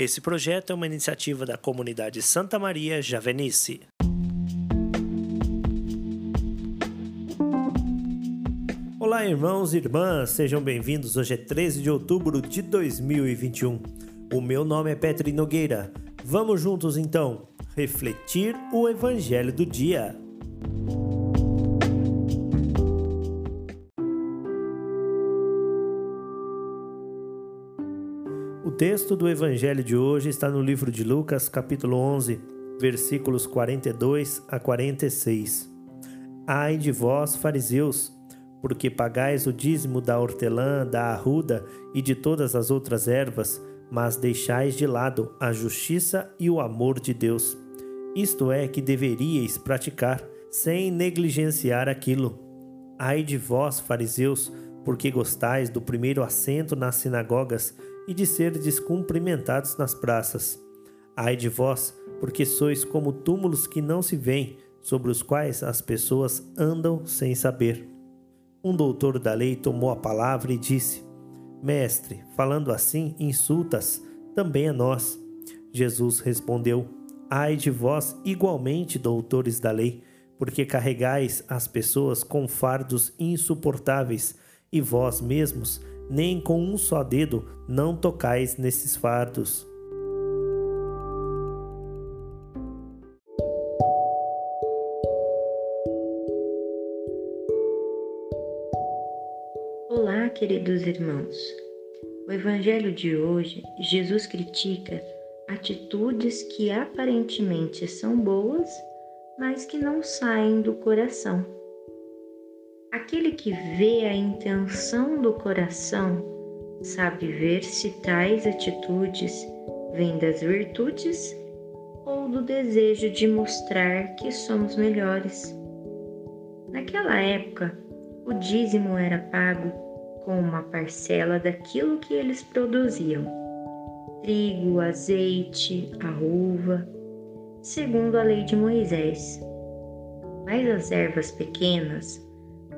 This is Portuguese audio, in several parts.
Esse projeto é uma iniciativa da comunidade Santa Maria Javenice. Olá, irmãos e irmãs, sejam bem-vindos. Hoje é 13 de outubro de 2021. O meu nome é Petri Nogueira. Vamos juntos então refletir o Evangelho do dia. O texto do Evangelho de hoje está no livro de Lucas, capítulo 11, versículos 42 a 46. Ai de vós, fariseus! porque pagais o dízimo da hortelã, da arruda e de todas as outras ervas, mas deixais de lado a justiça e o amor de Deus. Isto é que deveríeis praticar, sem negligenciar aquilo. Ai de vós, fariseus, porque gostais do primeiro assento nas sinagogas e de ser descumprimentados nas praças. Ai de vós, porque sois como túmulos que não se veem, sobre os quais as pessoas andam sem saber. Um doutor da lei tomou a palavra e disse: Mestre, falando assim, insultas também a nós. Jesus respondeu: Ai de vós, igualmente, doutores da lei, porque carregais as pessoas com fardos insuportáveis, e vós mesmos, nem com um só dedo, não tocais nesses fardos. Olá, queridos irmãos. O Evangelho de hoje, Jesus critica atitudes que aparentemente são boas, mas que não saem do coração. Aquele que vê a intenção do coração sabe ver se tais atitudes vêm das virtudes ou do desejo de mostrar que somos melhores. Naquela época, o dízimo era pago com uma parcela daquilo que eles produziam: trigo, azeite, a uva, segundo a lei de Moisés. Mas as ervas pequenas,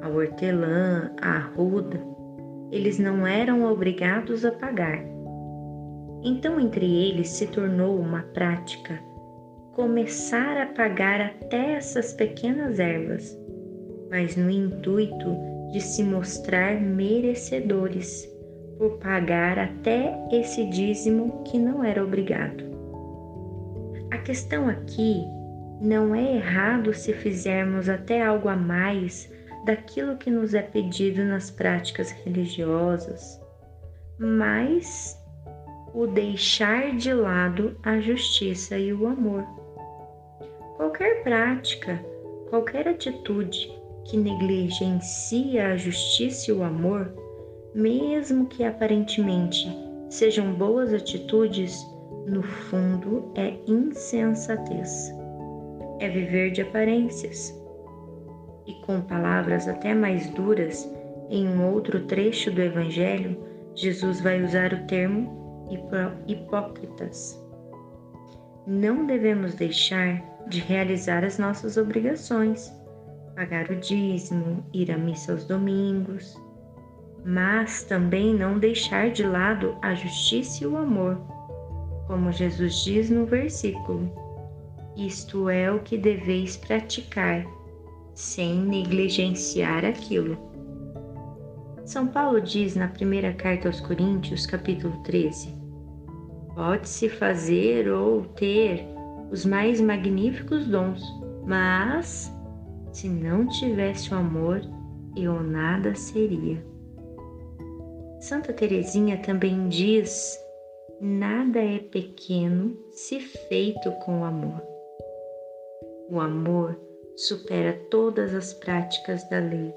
a hortelã, a arruda, eles não eram obrigados a pagar. Então, entre eles se tornou uma prática começar a pagar até essas pequenas ervas, mas no intuito de se mostrar merecedores por pagar até esse dízimo que não era obrigado. A questão aqui não é errado se fizermos até algo a mais daquilo que nos é pedido nas práticas religiosas, mas o deixar de lado a justiça e o amor. Qualquer prática, qualquer atitude que negligencia a justiça e o amor, mesmo que aparentemente sejam boas atitudes, no fundo é insensatez. É viver de aparências. E com palavras até mais duras, em um outro trecho do Evangelho, Jesus vai usar o termo hipócritas. Não devemos deixar de realizar as nossas obrigações pagar o dízimo, ir à missa aos domingos, mas também não deixar de lado a justiça e o amor, como Jesus diz no versículo. Isto é o que deveis praticar, sem negligenciar aquilo. São Paulo diz na primeira carta aos Coríntios, capítulo 13: Pode-se fazer ou ter os mais magníficos dons, mas se não tivesse o amor, eu nada seria. Santa Teresinha também diz: nada é pequeno se feito com amor. O amor supera todas as práticas da lei,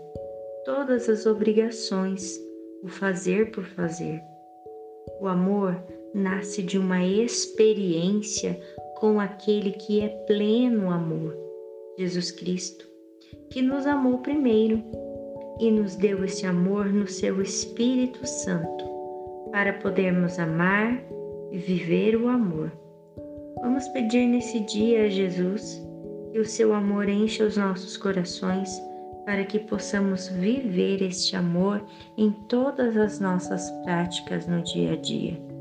todas as obrigações, o fazer por fazer. O amor nasce de uma experiência com aquele que é pleno amor, Jesus Cristo que nos amou primeiro e nos deu esse amor no seu Espírito Santo, para podermos amar e viver o amor. Vamos pedir nesse dia a Jesus que o seu amor encha os nossos corações para que possamos viver este amor em todas as nossas práticas no dia a dia.